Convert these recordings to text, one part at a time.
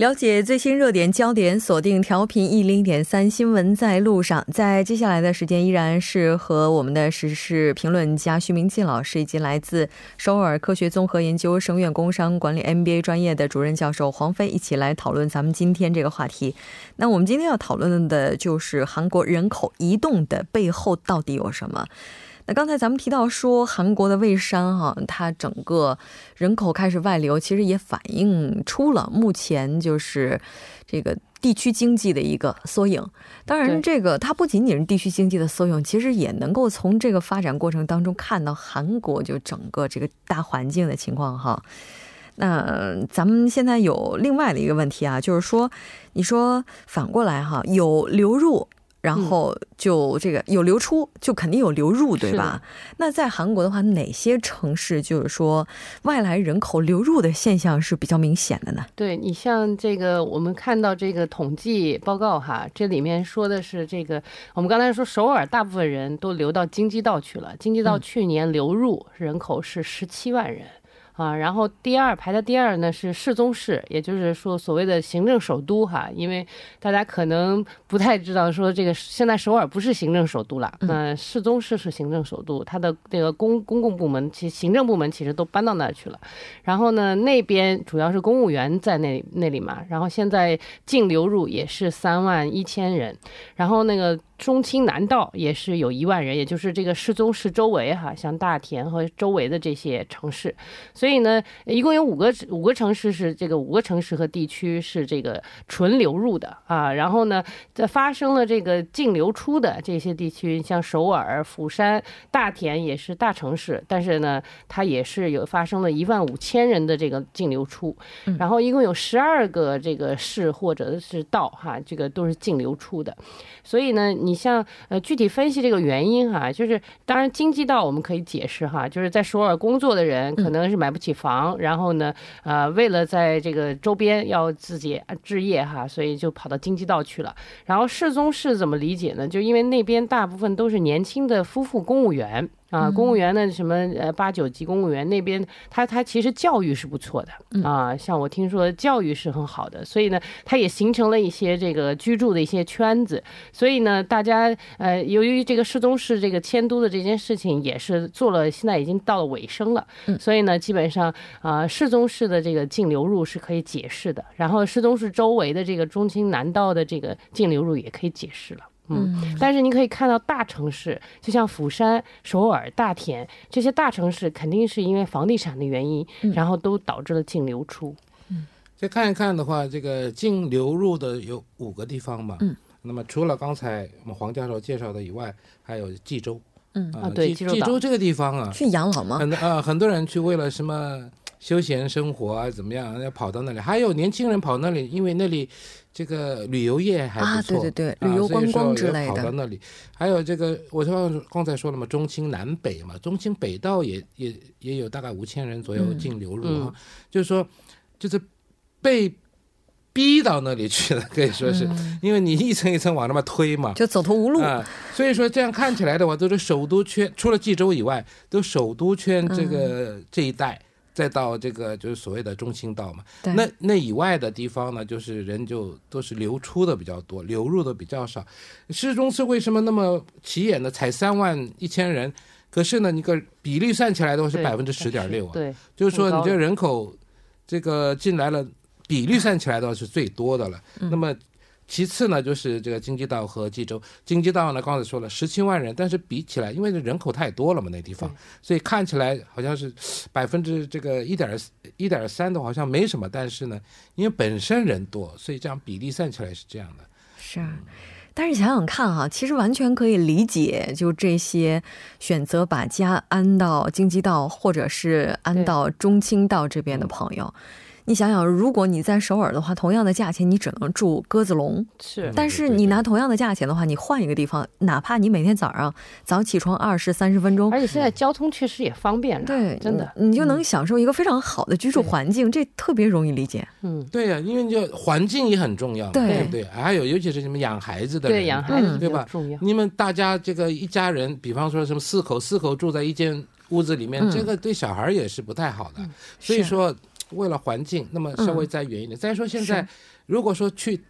了解最新热点焦点，锁定调频一零点三新闻在路上。在接下来的时间，依然是和我们的时事评论家徐明进老师，以及来自首尔科学综合研究生院工商管理 MBA 专业的主任教授黄飞一起来讨论咱们今天这个话题。那我们今天要讨论的就是韩国人口移动的背后到底有什么？那刚才咱们提到说，韩国的蔚山哈，它整个人口开始外流，其实也反映出了目前就是这个地区经济的一个缩影。当然，这个它不仅仅是地区经济的缩影，其实也能够从这个发展过程当中看到韩国就整个这个大环境的情况哈。那咱们现在有另外的一个问题啊，就是说，你说反过来哈，有流入。然后就这个有流出，就肯定有流入，对吧？那在韩国的话，哪些城市就是说外来人口流入的现象是比较明显的呢？对你像这个，我们看到这个统计报告哈，这里面说的是这个，我们刚才说首尔大部分人都流到京畿道去了，京畿道去年流入人口是十七万人。啊，然后第二排的第二呢是世宗市，也就是说所谓的行政首都哈，因为大家可能不太知道说这个现在首尔不是行政首都了，那世宗市是行政首都，它的这个公公共部门其行政部门其实都搬到那儿去了，然后呢那边主要是公务员在那那里嘛，然后现在净流入也是三万一千人，然后那个。中青南道也是有一万人，也就是这个世宗市周围哈，像大田和周围的这些城市，所以呢，一共有五个五个城市是这个五个城市和地区是这个纯流入的啊，然后呢，在发生了这个净流出的这些地区，像首尔、釜山、大田也是大城市，但是呢，它也是有发生了一万五千人的这个净流出，然后一共有十二个这个市或者是道哈，这个都是净流出的，所以呢，你。你像呃具体分析这个原因哈，就是当然经济道我们可以解释哈，就是在首尔工作的人可能是买不起房，然后呢呃为了在这个周边要自己置业哈，所以就跑到京畿道去了。然后世宗市怎么理解呢？就因为那边大部分都是年轻的夫妇公务员。啊，公务员的什么呃八九级公务员那边，他他其实教育是不错的啊，像我听说教育是很好的，所以呢，他也形成了一些这个居住的一些圈子，所以呢，大家呃由于这个世宗市这个迁都的这件事情也是做了，现在已经到了尾声了，所以呢，基本上啊世宗市的这个净流入是可以解释的，然后世宗市周围的这个中青南道的这个净流入也可以解释了。嗯，但是你可以看到大城市，就像釜山、首尔、大田这些大城市，肯定是因为房地产的原因，然后都导致了净流出。嗯，再看一看的话，这个净流入的有五个地方嘛。嗯，那么除了刚才我们黄教授介绍的以外，还有济州。嗯啊，对，济州这个地方啊，去养老吗？很多啊，很多人去为了什么休闲生活啊，怎么样要跑到那里？还有年轻人跑那里，因为那里。这个旅游业还不错，对对对，旅游观光之类的。跑到那里，还有这个，我说刚才说了嘛，中青南北嘛，中青北道也也也有大概五千人左右净流入啊，就是说，就是被逼到那里去了，可以说是，因为你一层一层往那边推嘛，就走投无路。啊。所以说这样看起来的话，都是首都圈，除了济州以外，都首都圈这个这一带。再到这个就是所谓的中心道嘛，那那以外的地方呢，就是人就都是流出的比较多，流入的比较少。市中是为什么那么起眼的，才三万一千人，可是呢，你个比例算起来的话是百分之十点六啊，对，就是说你这人口这个进来了，比例算起来的话是最多的了。那么。其次呢，就是这个京畿道和济州。京畿道呢，刚才说了十七万人，但是比起来，因为人口太多了嘛，那地方，所以看起来好像是百分之这个一点一点三的，好像没什么。但是呢，因为本身人多，所以这样比例算起来是这样的。是啊，但是想想看哈，其实完全可以理解，就这些选择把家安到京畿道或者是安到中青道这边的朋友。你想想，如果你在首尔的话，同样的价钱，你只能住鸽子笼。是，但是你拿同样的价钱的话，你换一个地方，哪怕你每天早上早起床二十三十分钟，而且现在交通确实也方便了，对，真的，你就能享受一个非常好的居住环境，这特别容易理解。嗯，对呀，因为就环境也很重要，对不对？还有尤其是什么养孩子的人，对养孩子对吧？重要。你们大家这个一家人，比方说什么四口四口住在一间屋子里面，这个对小孩也是不太好的。所以说，为了环境，那么稍微再远一点。再说现在，如果说去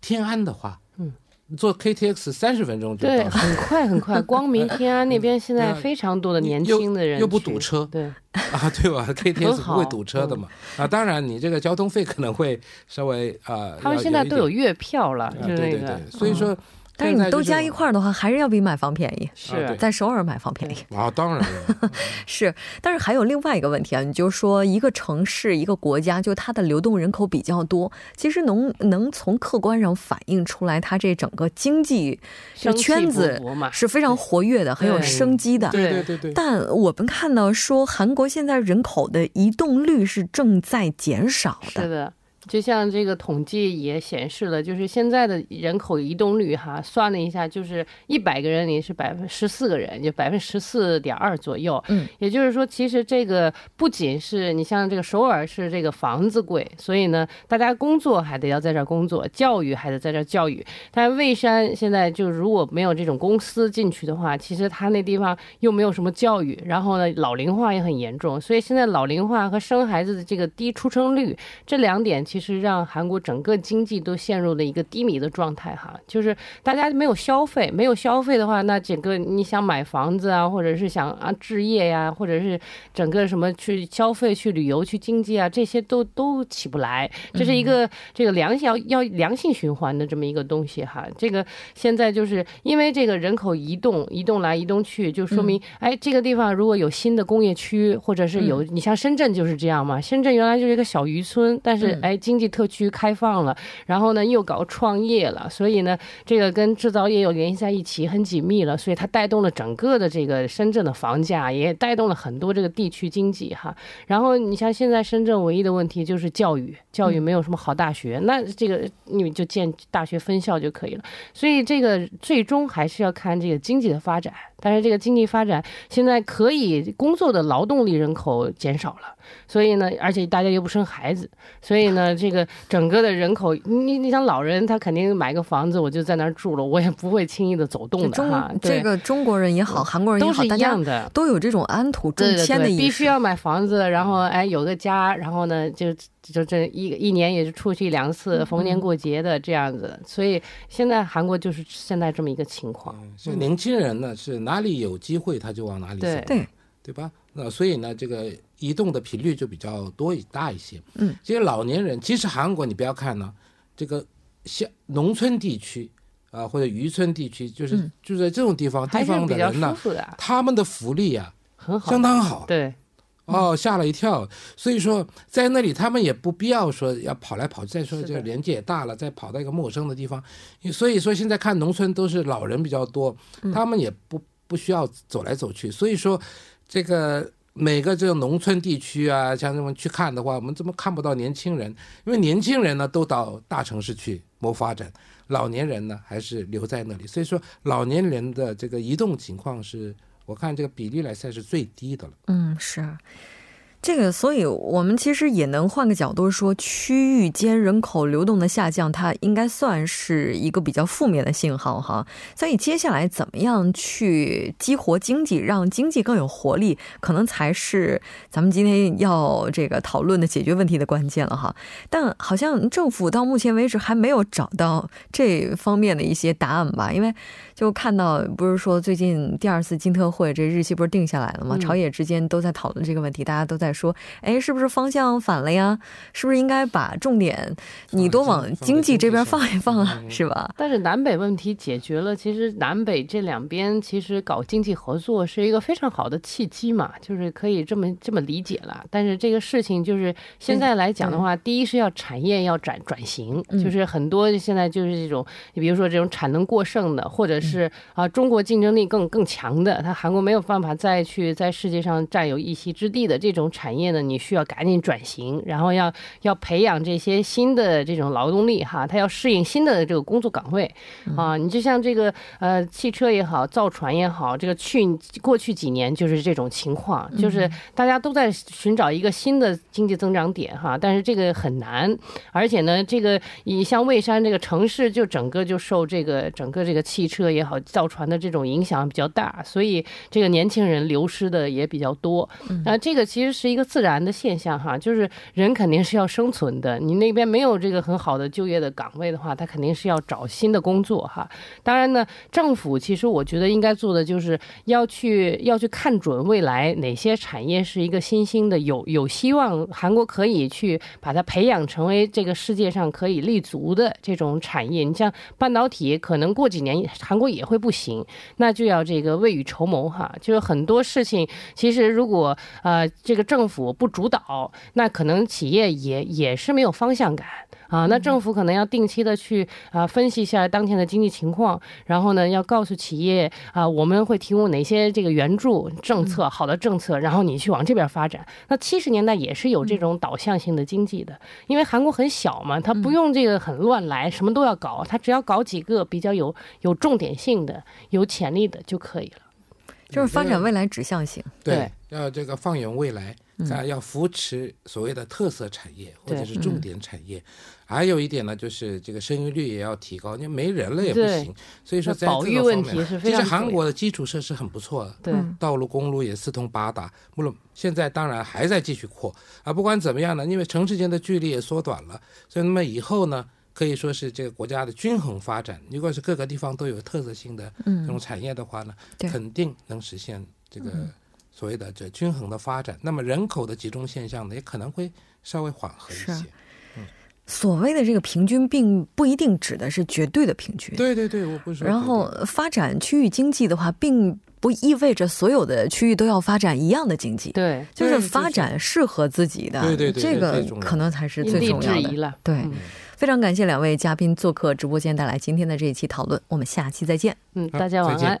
天安的话，嗯，坐 KTX 三十分钟就到，对，很快很快。光明 天安那边现在非常多的年轻的人，又不堵车，对 啊，对吧？KTX 不会堵车的嘛。啊，当然你这个交通费可能会稍微啊，他们现在都有月票了，就那个，所以说。但是你都加一块儿的话，还是要比买房便宜。是在首尔买房便宜啊，当然 是。但是还有另外一个问题啊，你就说一个城市、一个国家，就它的流动人口比较多，其实能能从客观上反映出来，它这整个经济圈子是非常活跃的，很有生机的。对对对对。但我们看到说，韩国现在人口的移动率是正在减少的。是的。就像这个统计也显示了，就是现在的人口移动率哈，算了一下，就是一百个人里是百分十四个人，就百分之十四点二左右。嗯，也就是说，其实这个不仅是你像这个首尔是这个房子贵，所以呢，大家工作还得要在这儿工作，教育还得在这儿教育。但蔚山现在就如果没有这种公司进去的话，其实它那地方又没有什么教育，然后呢，老龄化也很严重，所以现在老龄化和生孩子的这个低出生率这两点其实。让韩国整个经济都陷入了一个低迷的状态哈，就是大家没有消费，没有消费的话，那整个你想买房子啊，或者是想啊置业呀，或者是整个什么去消费、去旅游、去经济啊，这些都都起不来。这是一个这个良性要要良性循环的这么一个东西哈。这个现在就是因为这个人口移动、移动来移动去，就说明哎，这个地方如果有新的工业区，或者是有你像深圳就是这样嘛，深圳原来就是一个小渔村，但是哎。经济特区开放了，然后呢又搞创业了，所以呢这个跟制造业又联系在一起，很紧密了，所以它带动了整个的这个深圳的房价，也带动了很多这个地区经济哈。然后你像现在深圳唯一的问题就是教育，教育没有什么好大学，那这个你们就建大学分校就可以了。所以这个最终还是要看这个经济的发展，但是这个经济发展现在可以工作的劳动力人口减少了。所以呢，而且大家又不生孩子，所以呢，这个整个的人口，你你想老人，他肯定买个房子，我就在那儿住了，我也不会轻易的走动的哈。这个中国人也好，韩国人也好，都是一样的，都有这种安土重迁的意思。必须要买房子，然后哎有个家，然后呢就就这一一年也就出去两次，逢年过节的这样子。所以现在韩国就是现在这么一个情况。所以年轻人呢，是哪里有机会他就往哪里走，对对吧？那所以呢，这个。移动的频率就比较多一大一些。嗯，这些老年人，其实韩国你不要看呢，这个像农村地区啊，或者渔村地区，就是就在这种地方，地方的人呢，他们的福利啊，很好，相当好。对，哦，吓了一跳。所以说，在那里他们也不必要说要跑来跑去。再说这个年纪也大了，再跑到一个陌生的地方，所以说现在看农村都是老人比较多，他们也不不需要走来走去。所以说这个。每个这个农村地区啊，像这么去看的话，我们怎么看不到年轻人？因为年轻人呢都到大城市去谋发展，老年人呢还是留在那里。所以说，老年人的这个移动情况是，我看这个比例来算是最低的了。嗯，是。这个，所以我们其实也能换个角度说，区域间人口流动的下降，它应该算是一个比较负面的信号哈。所以接下来怎么样去激活经济，让经济更有活力，可能才是咱们今天要这个讨论的解决问题的关键了哈。但好像政府到目前为止还没有找到这方面的一些答案吧？因为就看到不是说最近第二次金特会这日期不是定下来了吗？朝野之间都在讨论这个问题，大家都在。说，哎，是不是方向反了呀？是不是应该把重点你多往经济这边放一放啊？是吧？但是南北问题解决了，其实南北这两边其实搞经济合作是一个非常好的契机嘛，就是可以这么这么理解了。但是这个事情就是现在来讲的话，第一是要产业要转转型，就是很多现在就是这种，你比如说这种产能过剩的，或者是啊中国竞争力更更强的，它韩国没有办法再去在世界上占有一席之地的这种。产业呢，你需要赶紧转型，然后要要培养这些新的这种劳动力哈，他要适应新的这个工作岗位啊。你就像这个呃汽车也好，造船也好，这个去过去几年就是这种情况，就是大家都在寻找一个新的经济增长点哈，但是这个很难，而且呢，这个以像蔚山这个城市就整个就受这个整个这个汽车也好，造船的这种影响比较大，所以这个年轻人流失的也比较多。那这个其实是一个自然的现象哈，就是人肯定是要生存的，你那边没有这个很好的就业的岗位的话，他肯定是要找新的工作哈。当然呢，政府其实我觉得应该做的就是要去要去看准未来哪些产业是一个新兴的有有希望，韩国可以去把它培养成为这个世界上可以立足的这种产业。你像半导体，可能过几年韩国也会不行，那就要这个未雨绸缪哈。就是很多事情，其实如果呃这个政府不主导，那可能企业也也是没有方向感。啊，那政府可能要定期的去啊分析一下当前的经济情况，然后呢，要告诉企业啊，我们会提供哪些这个援助政策，好的政策，然后你去往这边发展。那七十年代也是有这种导向性的经济的，因为韩国很小嘛，它不用这个很乱来，什么都要搞，它只要搞几个比较有有重点性的、有潜力的就可以了。就是发展未来指向性，对，要这个放眼未来，啊，要扶持所谓的特色产业或者是重点产业。还有一点呢，就是这个生育率也要提高，你没人了也不行。所以说，在这个方面，其实韩国的基础设施很不错的，对，道路、公路也四通八达。不论现在当然还在继续扩啊，不管怎么样呢，因为城市间的距离也缩短了，所以那么以后呢，可以说是这个国家的均衡发展。如果是各个地方都有特色性的这种产业的话呢，肯定能实现这个所谓的这均衡的发展。那么人口的集中现象呢，也可能会稍微缓和一些。所谓的这个平均，并不一定指的是绝对的平均。对对对，我不说。然后发展区域经济的话，并不意味着所有的区域都要发展一样的经济。对，就是发展适合自己的。对对对，这个可能才是最重要的。对，非常感谢两位嘉宾做客直播间，带来今天的这一期讨论。我们下期再见。嗯，大家晚安。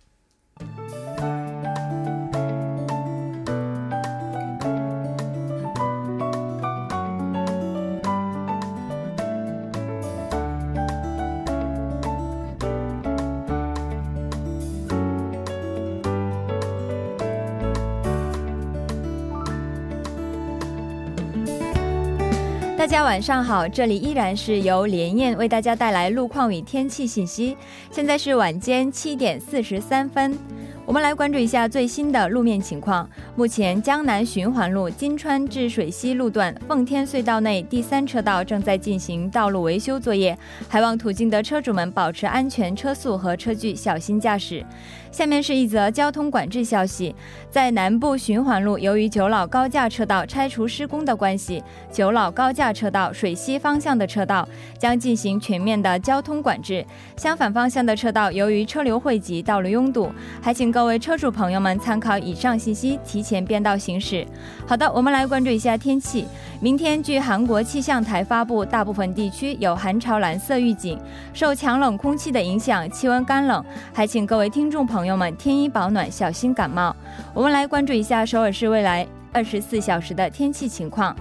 大家晚上好，这里依然是由连燕为大家带来路况与天气信息。现在是晚间七点四十三分，我们来关注一下最新的路面情况。目前，江南循环路金川至水西路段奉天隧道内第三车道正在进行道路维修作业，还望途经的车主们保持安全车速和车距，小心驾驶。下面是一则交通管制消息，在南部循环路，由于九老高架车道拆除施工的关系，九老高架车道水西方向的车道将进行全面的交通管制。相反方向的车道，由于车流汇集，道路拥堵，还请各位车主朋友们参考以上信息，提前变道行驶。好的，我们来关注一下天气。明天，据韩国气象台发布，大部分地区有寒潮蓝色预警，受强冷空气的影响，气温干冷，还请各位听众朋友们添衣保暖，小心感冒。我们来关注一下首尔市未来二十四小时的天气情况。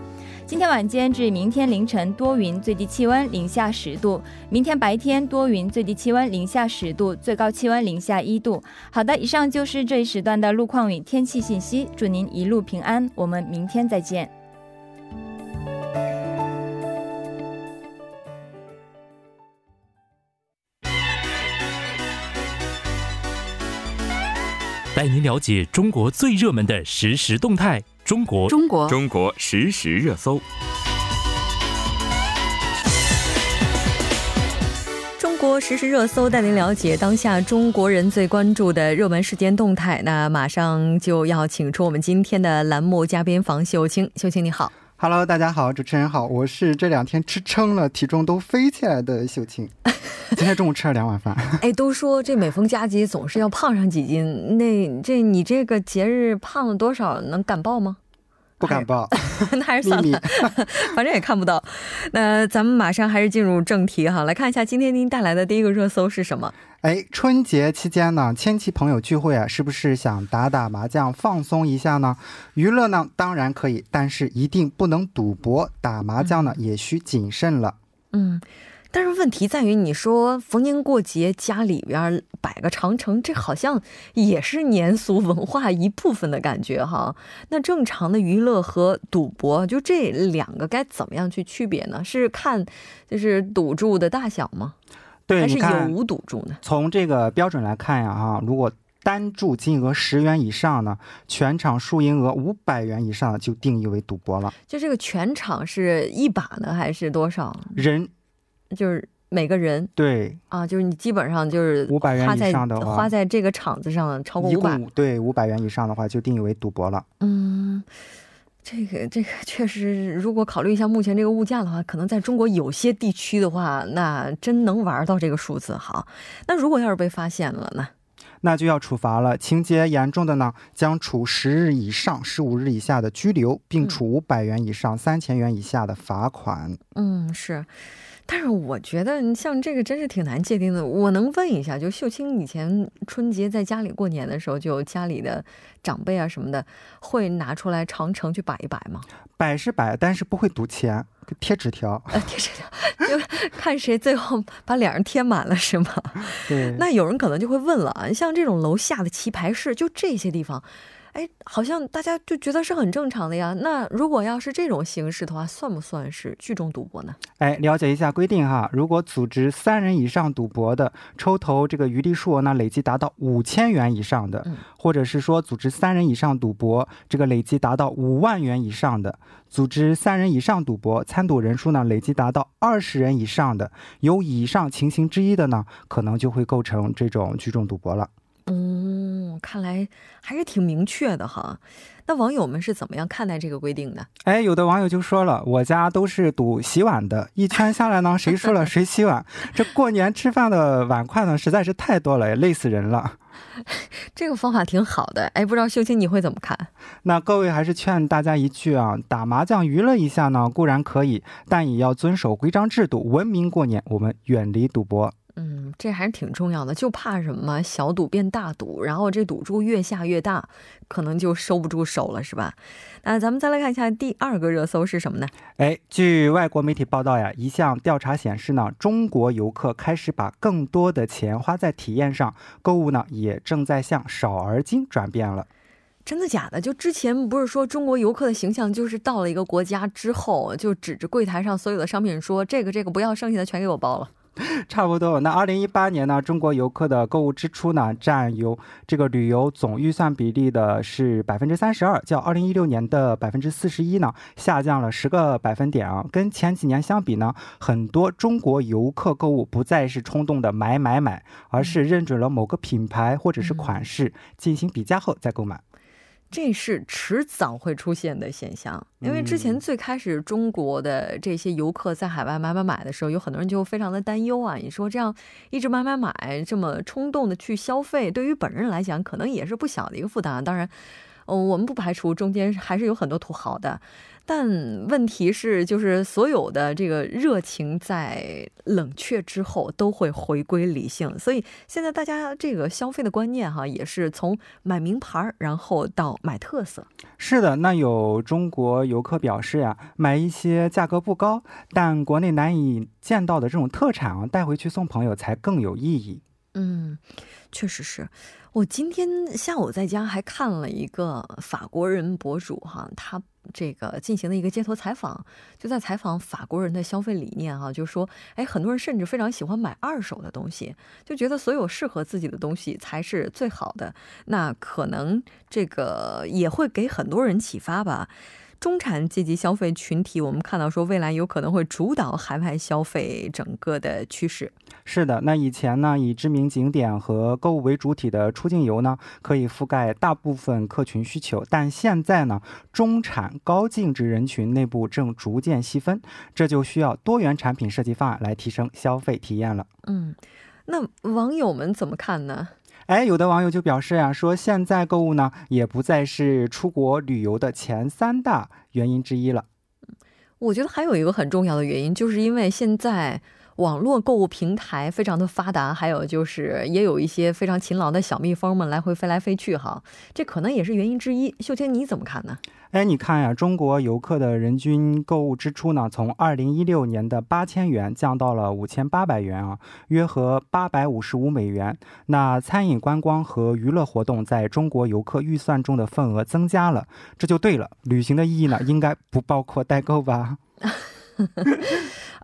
今天晚间至明天凌晨多云，最低气温零下十度；明天白天多云，最低气温零下十度，最高气温零下一度。好的，以上就是这一时段的路况与天气信息，祝您一路平安，我们明天再见。带您了解中国最热门的实时动态。中国，中国，中国实时热搜。中国实时热搜带您了解当下中国人最关注的热门事件动态。那马上就要请出我们今天的栏目嘉宾房秀清，秀清你好。Hello，大家好，主持人好，我是这两天吃撑了，体重都飞起来的秀清。今天中午吃了两碗饭。哎，都说这每逢佳节总是要胖上几斤，那这你这个节日胖了多少？能敢报吗？不敢报，那还是算了，反正也看不到。那咱们马上还是进入正题哈，来看一下今天您带来的第一个热搜是什么？哎，春节期间呢，亲戚朋友聚会啊，是不是想打打麻将放松一下呢？娱乐呢，当然可以，但是一定不能赌博，打麻将呢也需谨慎了。嗯，但是问题在于，你说逢年过节家里边摆个长城，这好像也是年俗文化一部分的感觉哈。那正常的娱乐和赌博，就这两个该怎么样去区别呢？是看就是赌注的大小吗？对，还是有无赌注呢？从这个标准来看呀，哈，如果单注金额十元以上呢，全场输赢额五百元以上就定义为赌博了。就这个全场是一把呢，还是多少？人就是每个人对啊，就是你基本上就是500元以上的话花在这个场子上超过五百，对五百元以上的话就定义为赌博了。嗯。这个这个确实，如果考虑一下目前这个物价的话，可能在中国有些地区的话，那真能玩到这个数字。好，那如果要是被发现了呢？那就要处罚了，情节严重的呢，将处十日以上十五日以下的拘留，并处五百元以上三千元以下的罚款。嗯，是。但是我觉得像这个真是挺难界定的。我能问一下，就秀清以前春节在家里过年的时候，就家里的长辈啊什么的，会拿出来长城去摆一摆吗？摆是摆，但是不会赌钱，贴纸条。呃，贴纸条，就看谁最后把脸上贴满了，是吗？对，那有人可能就会问了啊，像这种楼下的棋牌室，就这些地方，哎，好像大家就觉得是很正常的呀。那如果要是这种形式的话，算不算是聚众赌博呢？哎，了解一下规定哈。如果组织三人以上赌博的，抽头这个余利数额呢累计达到五千元以上的，嗯或者是说组织三人以上赌博，这个累计达到五万元以上的，组织三人以上赌博，参赌人数呢累计达到二十人以上的，有以上情形之一的呢，可能就会构成这种聚众赌博了。哦，看来还是挺明确的哈。那网友们是怎么样看待这个规定的？哎，有的网友就说了，我家都是赌洗碗的，一圈下来呢，谁输了谁洗碗。这过年吃饭的碗筷呢，实在是太多了，也累死人了。这个方法挺好的，哎，不知道秀清你会怎么看？那各位还是劝大家一句啊，打麻将娱乐一下呢，固然可以，但也要遵守规章制度，文明过年，我们远离赌博。嗯，这还是挺重要的，就怕什么小赌变大赌，然后这赌注越下越大，可能就收不住手了，是吧？那咱们再来看一下第二个热搜是什么呢？哎，据外国媒体报道呀，一项调查显示呢，中国游客开始把更多的钱花在体验上，购物呢也正在向少而精转变了。真的假的？就之前不是说中国游客的形象就是到了一个国家之后，就指着柜台上所有的商品说这个这个不要，剩下的全给我包了。差不多。那二零一八年呢，中国游客的购物支出呢，占有这个旅游总预算比例的是百分之三十二，较二零一六年的百分之四十一呢，下降了十个百分点啊。跟前几年相比呢，很多中国游客购物不再是冲动的买买买，而是认准了某个品牌或者是款式，进行比价后再购买。这是迟早会出现的现象，因为之前最开始中国的这些游客在海外买买买的时候，有很多人就非常的担忧啊。你说这样一直买买买，这么冲动的去消费，对于本人来讲，可能也是不小的一个负担啊。当然，呃，我们不排除中间还是有很多土豪的，但问题是，就是所有的这个热情在冷却之后都会回归理性，所以现在大家这个消费的观念哈，也是从买名牌儿，然后到买特色。是的，那有中国游客表示呀，买一些价格不高但国内难以见到的这种特产啊，带回去送朋友才更有意义。嗯，确实是。我今天下午在家还看了一个法国人博主哈，他这个进行了一个街头采访，就在采访法国人的消费理念哈，就说，哎，很多人甚至非常喜欢买二手的东西，就觉得所有适合自己的东西才是最好的。那可能这个也会给很多人启发吧。中产阶级消费群体，我们看到说未来有可能会主导海外消费整个的趋势。是的，那以前呢，以知名景点和购物为主体的出境游呢，可以覆盖大部分客群需求，但现在呢，中产高净值人群内部正逐渐细分，这就需要多元产品设计方案来提升消费体验了。嗯，那网友们怎么看呢？哎，有的网友就表示呀、说现在购物呢，也不再是出国旅游的前三大原因之一了。我觉得还有一个很重要的原因，就是因为现在网络购物平台非常的发达，还有就是也有一些非常勤劳的小蜜蜂们来回飞来飞去哈，这可能也是原因之一。秀清你怎么看呢？哎，你看呀，中国游客的人均购物支出呢，从二零一六年的八千元降到了五千八百元啊，约合八百五十五美元。那餐饮、观光和娱乐活动在中国游客预算中的份额增加了，这就对了。旅行的意义呢，应该不包括代购吧？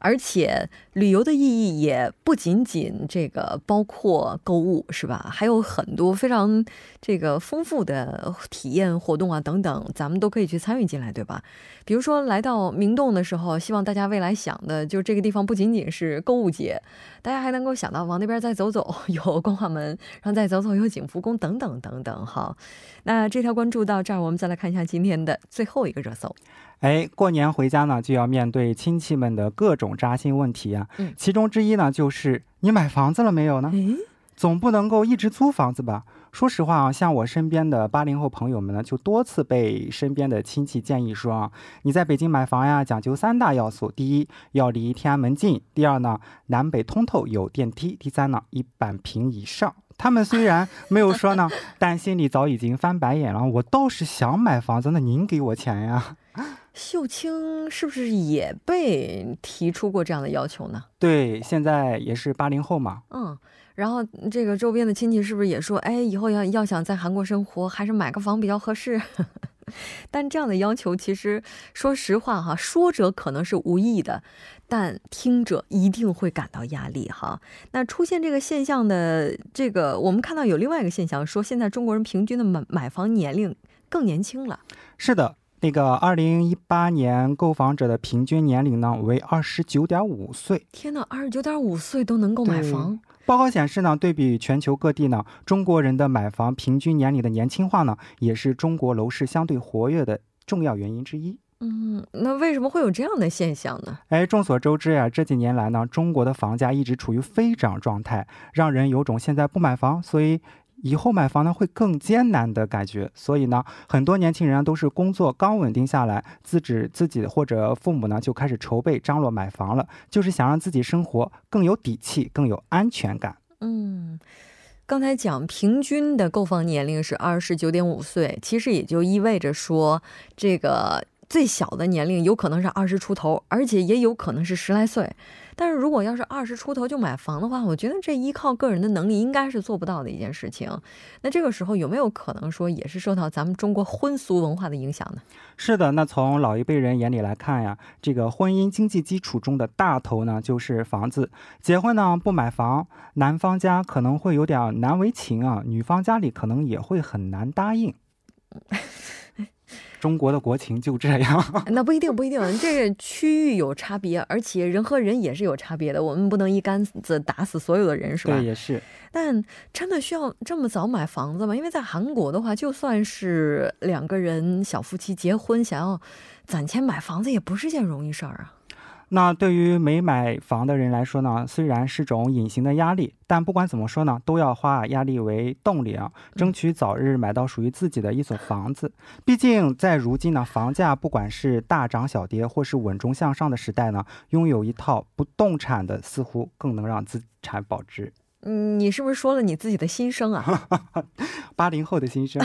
而且旅游的意义也不仅仅这个包括购物，是吧？还有很多非常这个丰富的体验活动啊，等等，咱们都可以去参与进来，对吧？比如说来到明洞的时候，希望大家未来想的就这个地方不仅仅是购物节，大家还能够想到往那边再走走，有光化门，然后再走走有景福宫等等等等。好，那这条关注到这儿，我们再来看一下今天的最后一个热搜。哎，过年回家呢，就要面对亲戚们的各种扎心问题啊。嗯，其中之一呢，就是你买房子了没有呢？总不能够一直租房子吧？说实话啊，像我身边的八零后朋友们呢，就多次被身边的亲戚建议说啊，你在北京买房呀，讲究三大要素：第一，要离天安门近；第二呢，南北通透有电梯；第三呢，一百平以上。他们虽然没有说呢，但心里早已经翻白眼了。我倒是想买房子，那您给我钱呀？秀清是不是也被提出过这样的要求呢？对，现在也是八零后嘛。嗯，然后这个周边的亲戚是不是也说，哎，以后要要想在韩国生活，还是买个房比较合适？但这样的要求，其实说实话哈，说者可能是无意的，但听者一定会感到压力哈。那出现这个现象的这个，我们看到有另外一个现象，说现在中国人平均的买买房年龄更年轻了。是的。那个二零一八年购房者的平均年龄呢为二十九点五岁。天哪，二十九点五岁都能够买房？报告显示呢，对比全球各地呢，中国人的买房平均年龄的年轻化呢，也是中国楼市相对活跃的重要原因之一。嗯，那为什么会有这样的现象呢？哎，众所周知呀，这几年来呢，中国的房价一直处于飞涨状态，让人有种现在不买房，所以。以后买房呢会更艰难的感觉，所以呢，很多年轻人都是工作刚稳定下来，自己自己或者父母呢就开始筹备张罗买房了，就是想让自己生活更有底气、更有安全感。嗯，刚才讲平均的购房年龄是二十九点五岁，其实也就意味着说，这个最小的年龄有可能是二十出头，而且也有可能是十来岁。但是如果要是二十出头就买房的话，我觉得这依靠个人的能力应该是做不到的一件事情。那这个时候有没有可能说也是受到咱们中国婚俗文化的影响呢？是的，那从老一辈人眼里来看呀，这个婚姻经济基础中的大头呢就是房子。结婚呢不买房，男方家可能会有点难为情啊，女方家里可能也会很难答应。中国的国情就这样，那不一定不一定，这区域有差别，而且人和人也是有差别的。我们不能一竿子打死所有的人，是吧？对，也是。但真的需要这么早买房子吗？因为在韩国的话，就算是两个人小夫妻结婚，想要攒钱买房子，也不是件容易事儿啊。那对于没买房的人来说呢，虽然是种隐形的压力，但不管怎么说呢，都要化压力为动力啊，争取早日买到属于自己的一所房子。毕竟在如今呢，房价不管是大涨小跌，或是稳中向上的时代呢，拥有一套不动产的似乎更能让资产保值。嗯，你是不是说了你自己的心声啊？八零后的心声。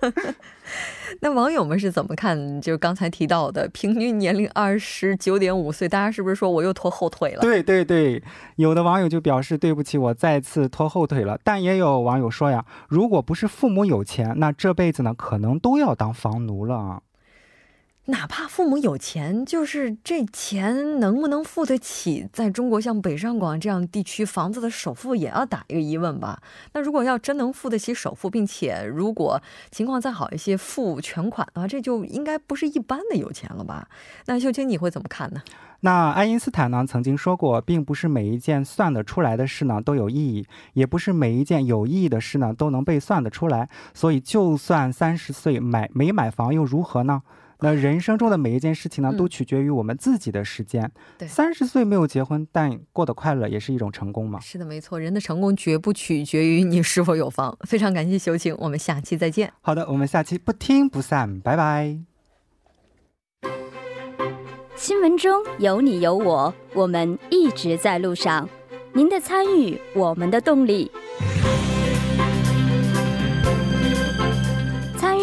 那网友们是怎么看？就是刚才提到的平均年龄二十九点五岁，大家是不是说我又拖后腿了？对对对，有的网友就表示对不起，我再次拖后腿了。但也有网友说呀，如果不是父母有钱，那这辈子呢，可能都要当房奴了啊。哪怕父母有钱，就是这钱能不能付得起，在中国像北上广这样地区房子的首付，也要打一个疑问吧。那如果要真能付得起首付，并且如果情况再好一些，付全款的话，这就应该不是一般的有钱了吧？那秀清你会怎么看呢？那爱因斯坦呢曾经说过，并不是每一件算得出来的事呢都有意义，也不是每一件有意义的事呢都能被算得出来。所以，就算三十岁买没买房又如何呢？那人生中的每一件事情呢，都取决于我们自己的时间。对，三十岁没有结婚，但过得快乐也是一种成功嘛。是的，没错，人的成功绝不取决于你是否有房。非常感谢修晴，我们下期再见。好的，我们下期不听不散，拜拜。新闻中有你有我，我们一直在路上。您的参与，我们的动力。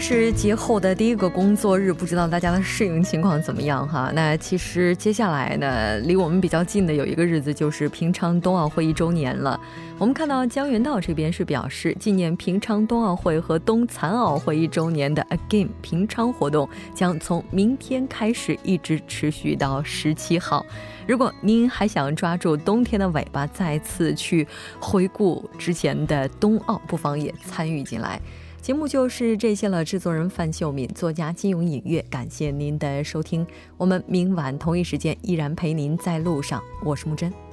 是节后的第一个工作日，不知道大家的适应情况怎么样哈？那其实接下来呢，离我们比较近的有一个日子就是平昌冬奥会一周年了。我们看到江原道这边是表示，纪念平昌冬奥会和冬残奥会一周年的 Again 平昌活动将从明天开始一直持续到十七号。如果您还想抓住冬天的尾巴，再次去回顾之前的冬奥，不妨也参与进来。节目就是这些了。制作人范秀敏，作家金永隐月，感谢您的收听。我们明晚同一时间依然陪您在路上。我是木真。